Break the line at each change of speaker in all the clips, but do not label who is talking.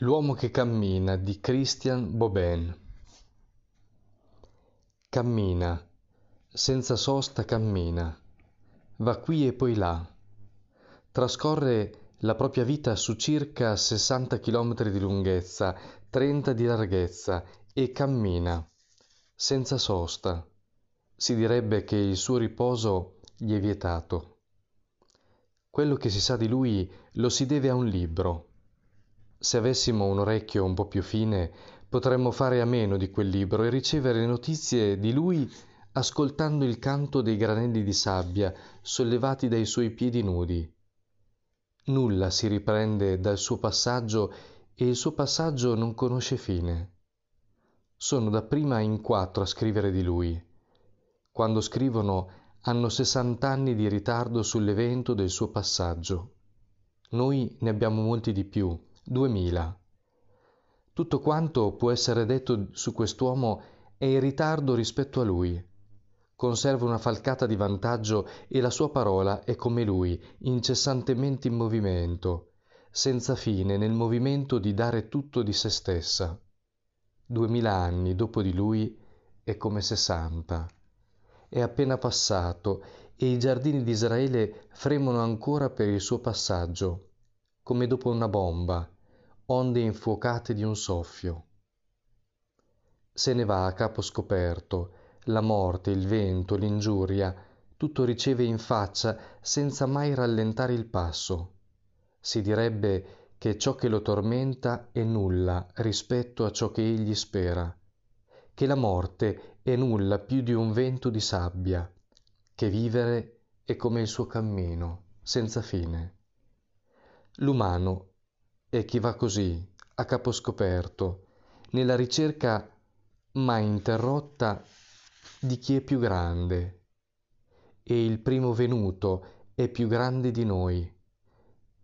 L'uomo che cammina di Christian Bobin. Cammina, senza sosta cammina, va qui e poi là. Trascorre la propria vita su circa 60 km di lunghezza, 30 di larghezza e cammina, senza sosta. Si direbbe che il suo riposo gli è vietato. Quello che si sa di lui lo si deve a un libro se avessimo un orecchio un po' più fine, potremmo fare a meno di quel libro e ricevere notizie di lui ascoltando il canto dei granelli di sabbia sollevati dai suoi piedi nudi. Nulla si riprende dal suo passaggio e il suo passaggio non conosce fine. Sono dapprima in quattro a scrivere di lui. Quando scrivono hanno sessant'anni di ritardo sull'evento del suo passaggio. Noi ne abbiamo molti di più, duemila. Tutto quanto può essere detto su quest'uomo è in ritardo rispetto a lui. Conserva una falcata di vantaggio e la sua parola è come lui, incessantemente in movimento, senza fine nel movimento di dare tutto di se stessa. Duemila anni dopo di lui è come sessanta. È appena passato e i giardini di Israele fremono ancora per il suo passaggio, come dopo una bomba, onde infuocate di un soffio. Se ne va a capo scoperto, la morte, il vento, l'ingiuria, tutto riceve in faccia senza mai rallentare il passo. Si direbbe che ciò che lo tormenta è nulla rispetto a ciò che egli spera, che la morte è nulla più di un vento di sabbia, che vivere è come il suo cammino, senza fine. L'umano è chi va così, a capo scoperto, nella ricerca mai interrotta di chi è più grande. E il primo venuto è più grande di noi.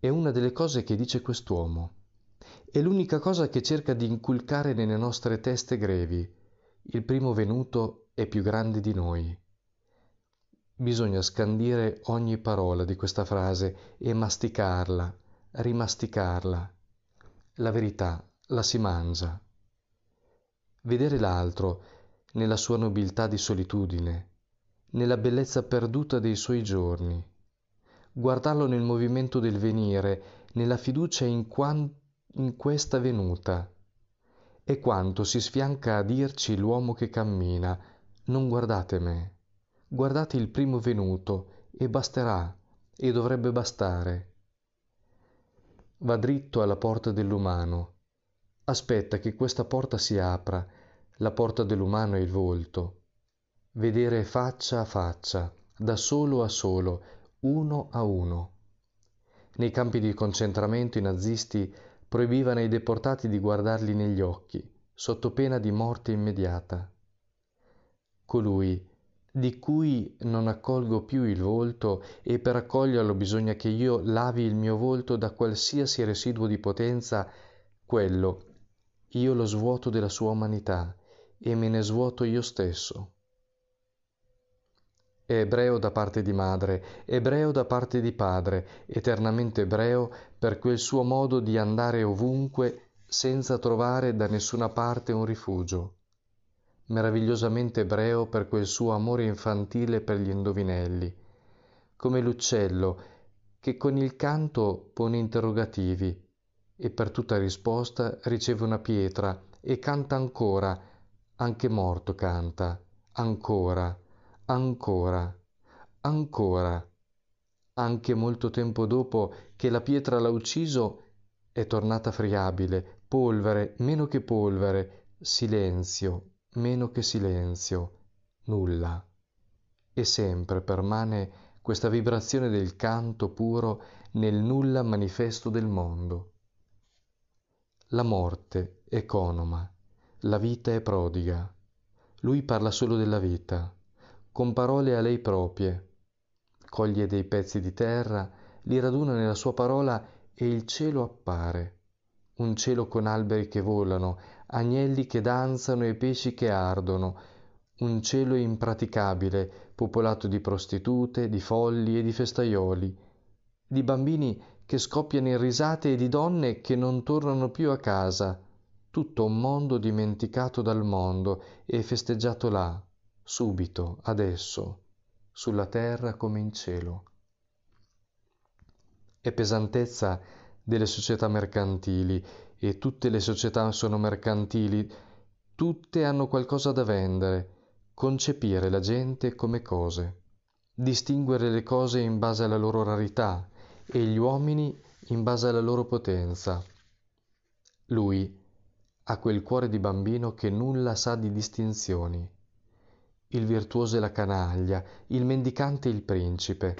È una delle cose che dice quest'uomo. È l'unica cosa che cerca di inculcare nelle nostre teste grevi. Il primo venuto è più grande di noi. Bisogna scandire ogni parola di questa frase e masticarla rimasticarla. La verità la si mangia. Vedere l'altro nella sua nobiltà di solitudine, nella bellezza perduta dei suoi giorni, guardarlo nel movimento del venire, nella fiducia in, quan- in questa venuta, e quanto si sfianca a dirci l'uomo che cammina, non guardate me, guardate il primo venuto, e basterà, e dovrebbe bastare va dritto alla porta dell'umano. Aspetta che questa porta si apra. La porta dell'umano è il volto. Vedere faccia a faccia da solo a solo uno a uno. Nei campi di concentramento i nazisti proibivano ai deportati di guardarli negli occhi sotto pena di morte immediata. Colui di cui non accolgo più il volto e per accoglierlo bisogna che io lavi il mio volto da qualsiasi residuo di potenza, quello io lo svuoto della sua umanità e me ne svuoto io stesso. È ebreo da parte di madre, ebreo da parte di padre, eternamente ebreo per quel suo modo di andare ovunque senza trovare da nessuna parte un rifugio meravigliosamente ebreo per quel suo amore infantile per gli indovinelli, come l'uccello che con il canto pone interrogativi e per tutta risposta riceve una pietra e canta ancora, anche morto canta, ancora, ancora, ancora. Anche molto tempo dopo che la pietra l'ha ucciso, è tornata friabile, polvere, meno che polvere, silenzio, meno che silenzio, nulla. E sempre permane questa vibrazione del canto puro nel nulla manifesto del mondo. La morte è economa, la vita è prodiga. Lui parla solo della vita, con parole a lei proprie. Coglie dei pezzi di terra, li raduna nella sua parola e il cielo appare. Un cielo con alberi che volano, agnelli che danzano e pesci che ardono, un cielo impraticabile, popolato di prostitute, di folli e di festaioli, di bambini che scoppiano in risate e di donne che non tornano più a casa, tutto un mondo dimenticato dal mondo e festeggiato là, subito, adesso, sulla terra come in cielo. E pesantezza delle società mercantili, e tutte le società sono mercantili, tutte hanno qualcosa da vendere, concepire la gente come cose, distinguere le cose in base alla loro rarità e gli uomini in base alla loro potenza. Lui ha quel cuore di bambino che nulla sa di distinzioni il virtuoso e la canaglia, il mendicante il principe.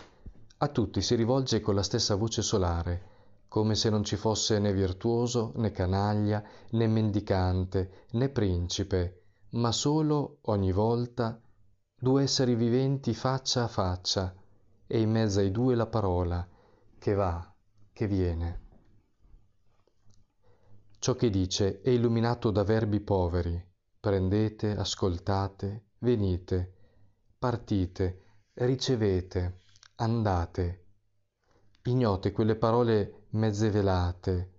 A tutti si rivolge con la stessa voce solare, come se non ci fosse né virtuoso, né canaglia, né mendicante, né principe, ma solo, ogni volta, due esseri viventi faccia a faccia, e in mezzo ai due la parola, che va, che viene. Ciò che dice è illuminato da verbi poveri, prendete, ascoltate, venite, partite, ricevete, andate. Ignote quelle parole mezze velate,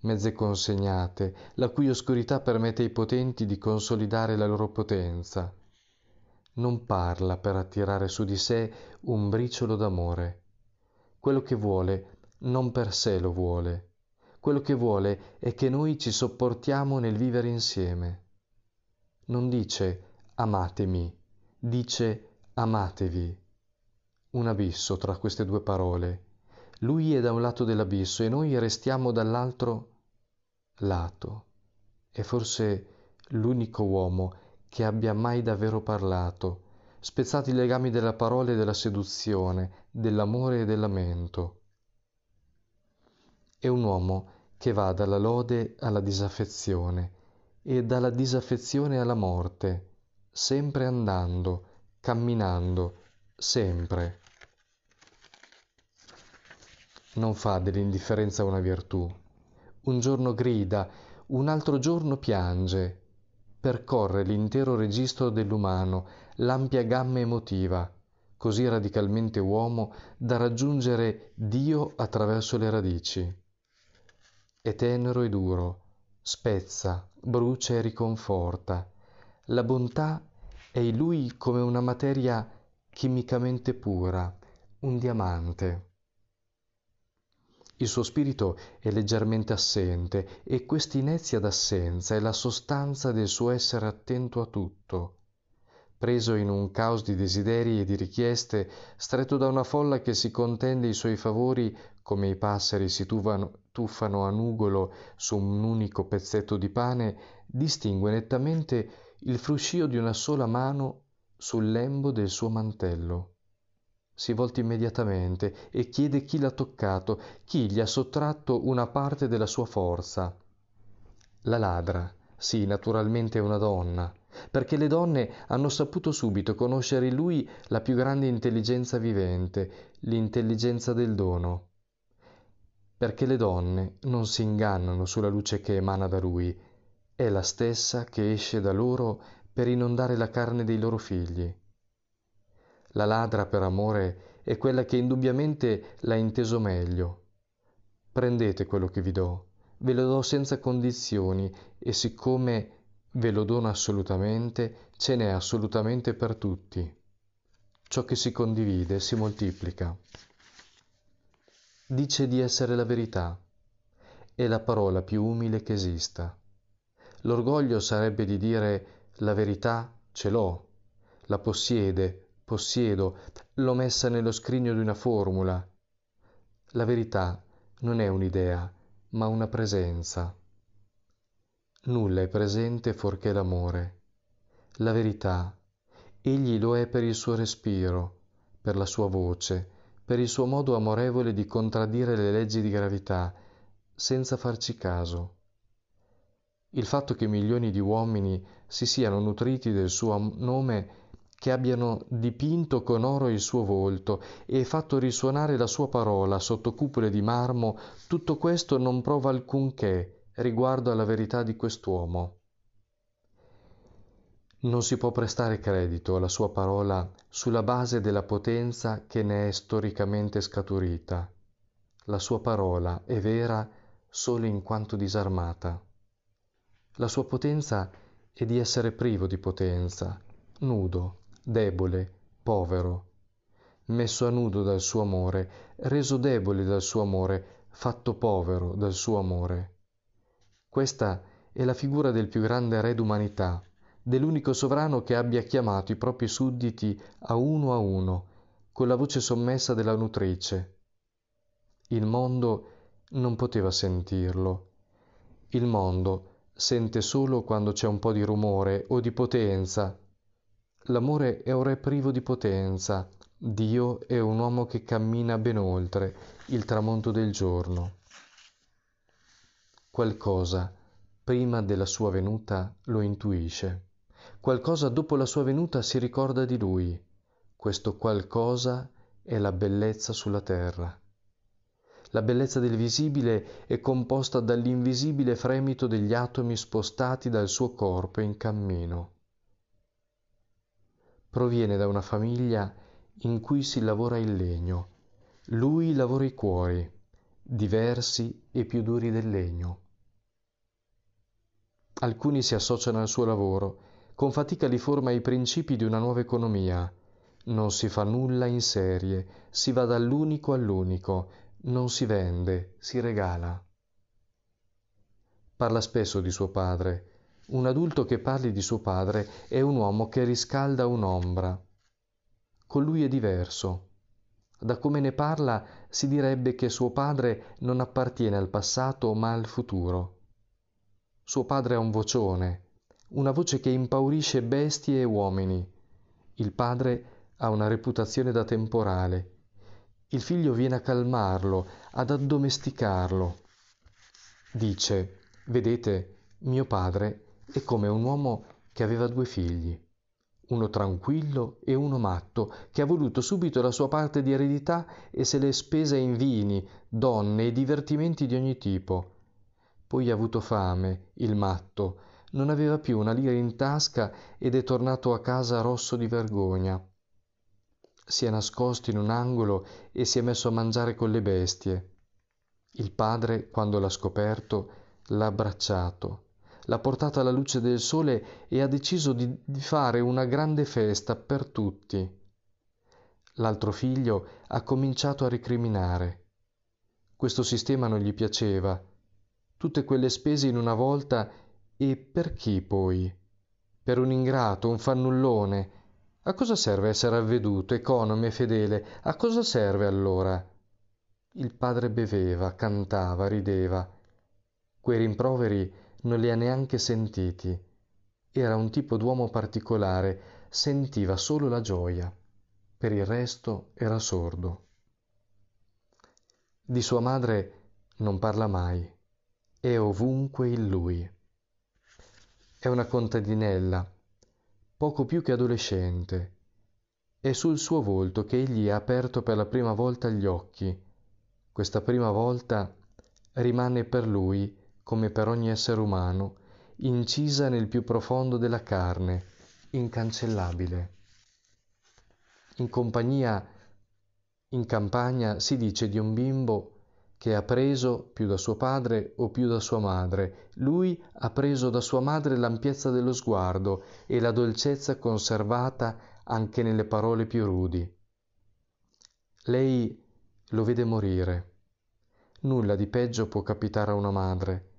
mezze consegnate, la cui oscurità permette ai potenti di consolidare la loro potenza. Non parla per attirare su di sé un briciolo d'amore. Quello che vuole non per sé lo vuole. Quello che vuole è che noi ci sopportiamo nel vivere insieme. Non dice amatemi, dice amatevi. Un abisso tra queste due parole. Lui è da un lato dell'abisso e noi restiamo dall'altro lato. È forse l'unico uomo che abbia mai davvero parlato, spezzati i legami della parola e della seduzione, dell'amore e del lamento. È un uomo che va dalla lode alla disaffezione e dalla disaffezione alla morte sempre andando, camminando, sempre. Non fa dell'indifferenza una virtù. Un giorno grida, un altro giorno piange. Percorre l'intero registro dell'umano, l'ampia gamma emotiva, così radicalmente uomo da raggiungere Dio attraverso le radici. È tenero e duro, spezza, brucia e riconforta la bontà è in lui come una materia chimicamente pura, un diamante. Il suo spirito è leggermente assente e quest'inezia d'assenza è la sostanza del suo essere attento a tutto. Preso in un caos di desideri e di richieste, stretto da una folla che si contende i suoi favori come i passeri si tuffano, tuffano a nugolo su un unico pezzetto di pane, distingue nettamente il fruscio di una sola mano sul lembo del suo mantello. Si volta immediatamente e chiede chi l'ha toccato, chi gli ha sottratto una parte della sua forza. La ladra, sì, naturalmente è una donna, perché le donne hanno saputo subito conoscere in lui la più grande intelligenza vivente, l'intelligenza del dono. Perché le donne non si ingannano sulla luce che emana da lui, è la stessa che esce da loro per inondare la carne dei loro figli. La ladra per amore è quella che indubbiamente l'ha inteso meglio. Prendete quello che vi do, ve lo do senza condizioni e siccome ve lo dono assolutamente, ce n'è assolutamente per tutti. Ciò che si condivide si moltiplica. Dice di essere la verità. È la parola più umile che esista. L'orgoglio sarebbe di dire la verità ce l'ho, la possiede, possiedo, l'ho messa nello scrigno di una formula. La verità non è un'idea, ma una presenza. Nulla è presente fuorché l'amore. La verità, egli lo è per il suo respiro, per la sua voce, per il suo modo amorevole di contraddire le leggi di gravità, senza farci caso il fatto che milioni di uomini si siano nutriti del suo nome che abbiano dipinto con oro il suo volto e fatto risuonare la sua parola sotto cupole di marmo, tutto questo non prova alcunché riguardo alla verità di quest'uomo. Non si può prestare credito alla sua parola sulla base della potenza che ne è storicamente scaturita. La sua parola è vera solo in quanto disarmata. La sua potenza è di essere privo di potenza, nudo, debole, povero, messo a nudo dal suo amore, reso debole dal suo amore, fatto povero dal suo amore. Questa è la figura del più grande re d'umanità, dell'unico sovrano che abbia chiamato i propri sudditi a uno a uno, con la voce sommessa della nutrice. Il mondo non poteva sentirlo. Il mondo sente solo quando c'è un po' di rumore o di potenza. L'amore è un re privo di potenza, Dio è un uomo che cammina ben oltre il tramonto del giorno. Qualcosa prima della sua venuta lo intuisce, qualcosa dopo la sua venuta si ricorda di lui, questo qualcosa è la bellezza sulla terra. La bellezza del visibile è composta dall'invisibile fremito degli atomi spostati dal suo corpo in cammino. Proviene da una famiglia in cui si lavora il legno. Lui lavora i cuori, diversi e più duri del legno. Alcuni si associano al suo lavoro, con fatica li forma i principi di una nuova economia. Non si fa nulla in serie, si va dall'unico all'unico, non si vende, si regala. Parla spesso di suo padre. Un adulto che parli di suo padre è un uomo che riscalda un'ombra. Con lui è diverso. Da come ne parla si direbbe che suo padre non appartiene al passato ma al futuro. Suo padre ha un vocione, una voce che impaurisce bestie e uomini. Il padre ha una reputazione da temporale. Il figlio viene a calmarlo, ad addomesticarlo. Dice, vedete, mio padre è come un uomo che aveva due figli, uno tranquillo e uno matto, che ha voluto subito la sua parte di eredità e se l'è spesa in vini, donne e divertimenti di ogni tipo poi ha avuto fame, il matto, non aveva più una lira in tasca ed è tornato a casa rosso di vergogna. Si è nascosto in un angolo e si è messo a mangiare con le bestie. Il padre, quando l'ha scoperto, l'ha abbracciato, l'ha portato alla luce del sole e ha deciso di, fare una grande festa per tutti. L'altro figlio ha cominciato a ricriminare. Questo sistema non gli piaceva tutte quelle spese in una volta e per chi poi? Per un ingrato, un fannullone. A cosa serve essere avveduto, economo e fedele? A cosa serve allora? Il padre beveva, cantava, rideva. Quei rimproveri non li ha neanche sentiti. Era un tipo d'uomo particolare, sentiva solo la gioia. Per il resto era sordo. Di sua madre non parla mai è ovunque in lui. È una contadinella, poco più che adolescente. È sul suo volto che egli ha aperto per la prima volta gli occhi. Questa prima volta rimane per lui, come per ogni essere umano, incisa nel più profondo della carne, incancellabile. In compagnia, in campagna si dice di un bimbo che ha preso più da suo padre o più da sua madre. Lui ha preso da sua madre l'ampiezza dello sguardo e la dolcezza conservata anche nelle parole più rudi. Lei lo vede morire. Nulla di peggio può capitare a una madre.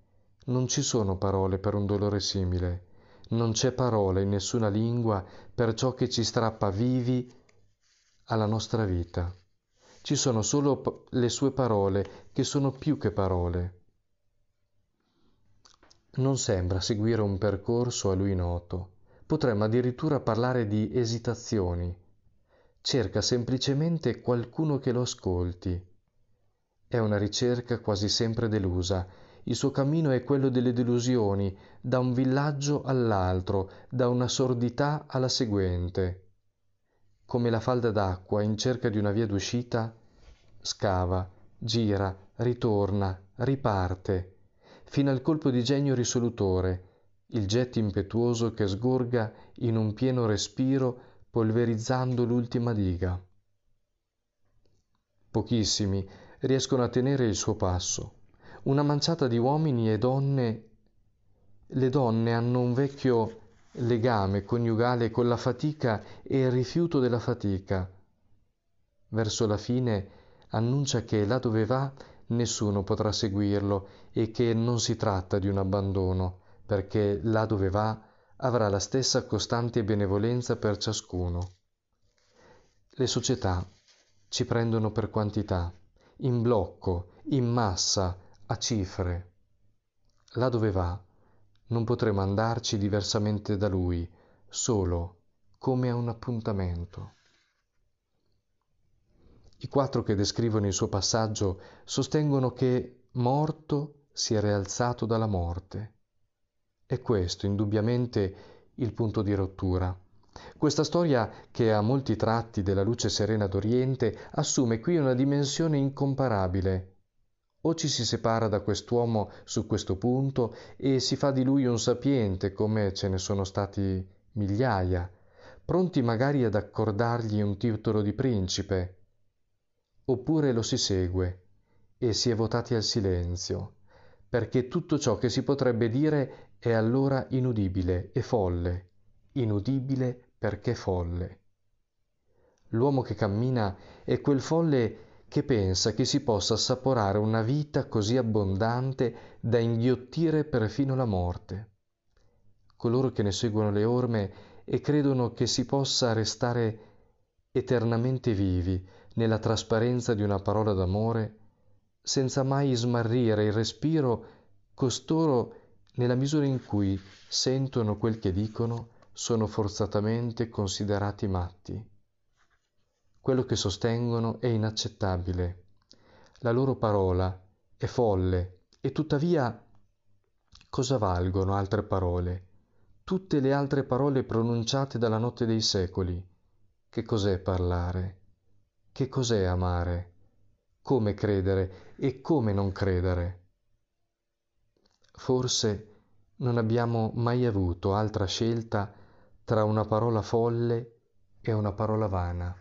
Non ci sono parole per un dolore simile. Non c'è parola in nessuna lingua per ciò che ci strappa vivi alla nostra vita ci sono solo le sue parole, che sono più che parole. Non sembra seguire un percorso a lui noto, potremmo addirittura parlare di esitazioni. Cerca semplicemente qualcuno che lo ascolti. È una ricerca quasi sempre delusa. Il suo cammino è quello delle delusioni, da un villaggio all'altro, da una sordità alla seguente come la falda d'acqua in cerca di una via d'uscita, scava, gira, ritorna, riparte, fino al colpo di genio risolutore, il jet impetuoso che sgorga in un pieno respiro polverizzando l'ultima diga. Pochissimi riescono a tenere il suo passo. Una manciata di uomini e donne. Le donne hanno un vecchio legame coniugale con la fatica e il rifiuto della fatica. Verso la fine annuncia che là dove va nessuno potrà seguirlo e che non si tratta di un abbandono, perché là dove va avrà la stessa costante benevolenza per ciascuno. Le società ci prendono per quantità, in blocco, in massa, a cifre. Là dove va non potremo andarci diversamente da lui, solo come a un appuntamento. I quattro che descrivono il suo passaggio sostengono che morto si è rialzato dalla morte. È questo indubbiamente il punto di rottura. Questa storia, che ha molti tratti della luce serena d'Oriente, assume qui una dimensione incomparabile. O ci si separa da quest'uomo su questo punto e si fa di lui un sapiente, come ce ne sono stati migliaia, pronti magari ad accordargli un titolo di principe, oppure lo si segue e si è votati al silenzio, perché tutto ciò che si potrebbe dire è allora inudibile e folle, inudibile perché folle. L'uomo che cammina è quel folle che pensa che si possa assaporare una vita così abbondante da inghiottire perfino la morte. Coloro che ne seguono le orme e credono che si possa restare eternamente vivi nella trasparenza di una parola d'amore, senza mai smarrire il respiro, costoro, nella misura in cui sentono quel che dicono, sono forzatamente considerati matti. Quello che sostengono è inaccettabile. La loro parola è folle e tuttavia cosa valgono altre parole? Tutte le altre parole pronunciate dalla notte dei secoli. Che cos'è parlare? Che cos'è amare? Come credere e come non credere? Forse non abbiamo mai avuto altra scelta tra una parola folle e una parola vana.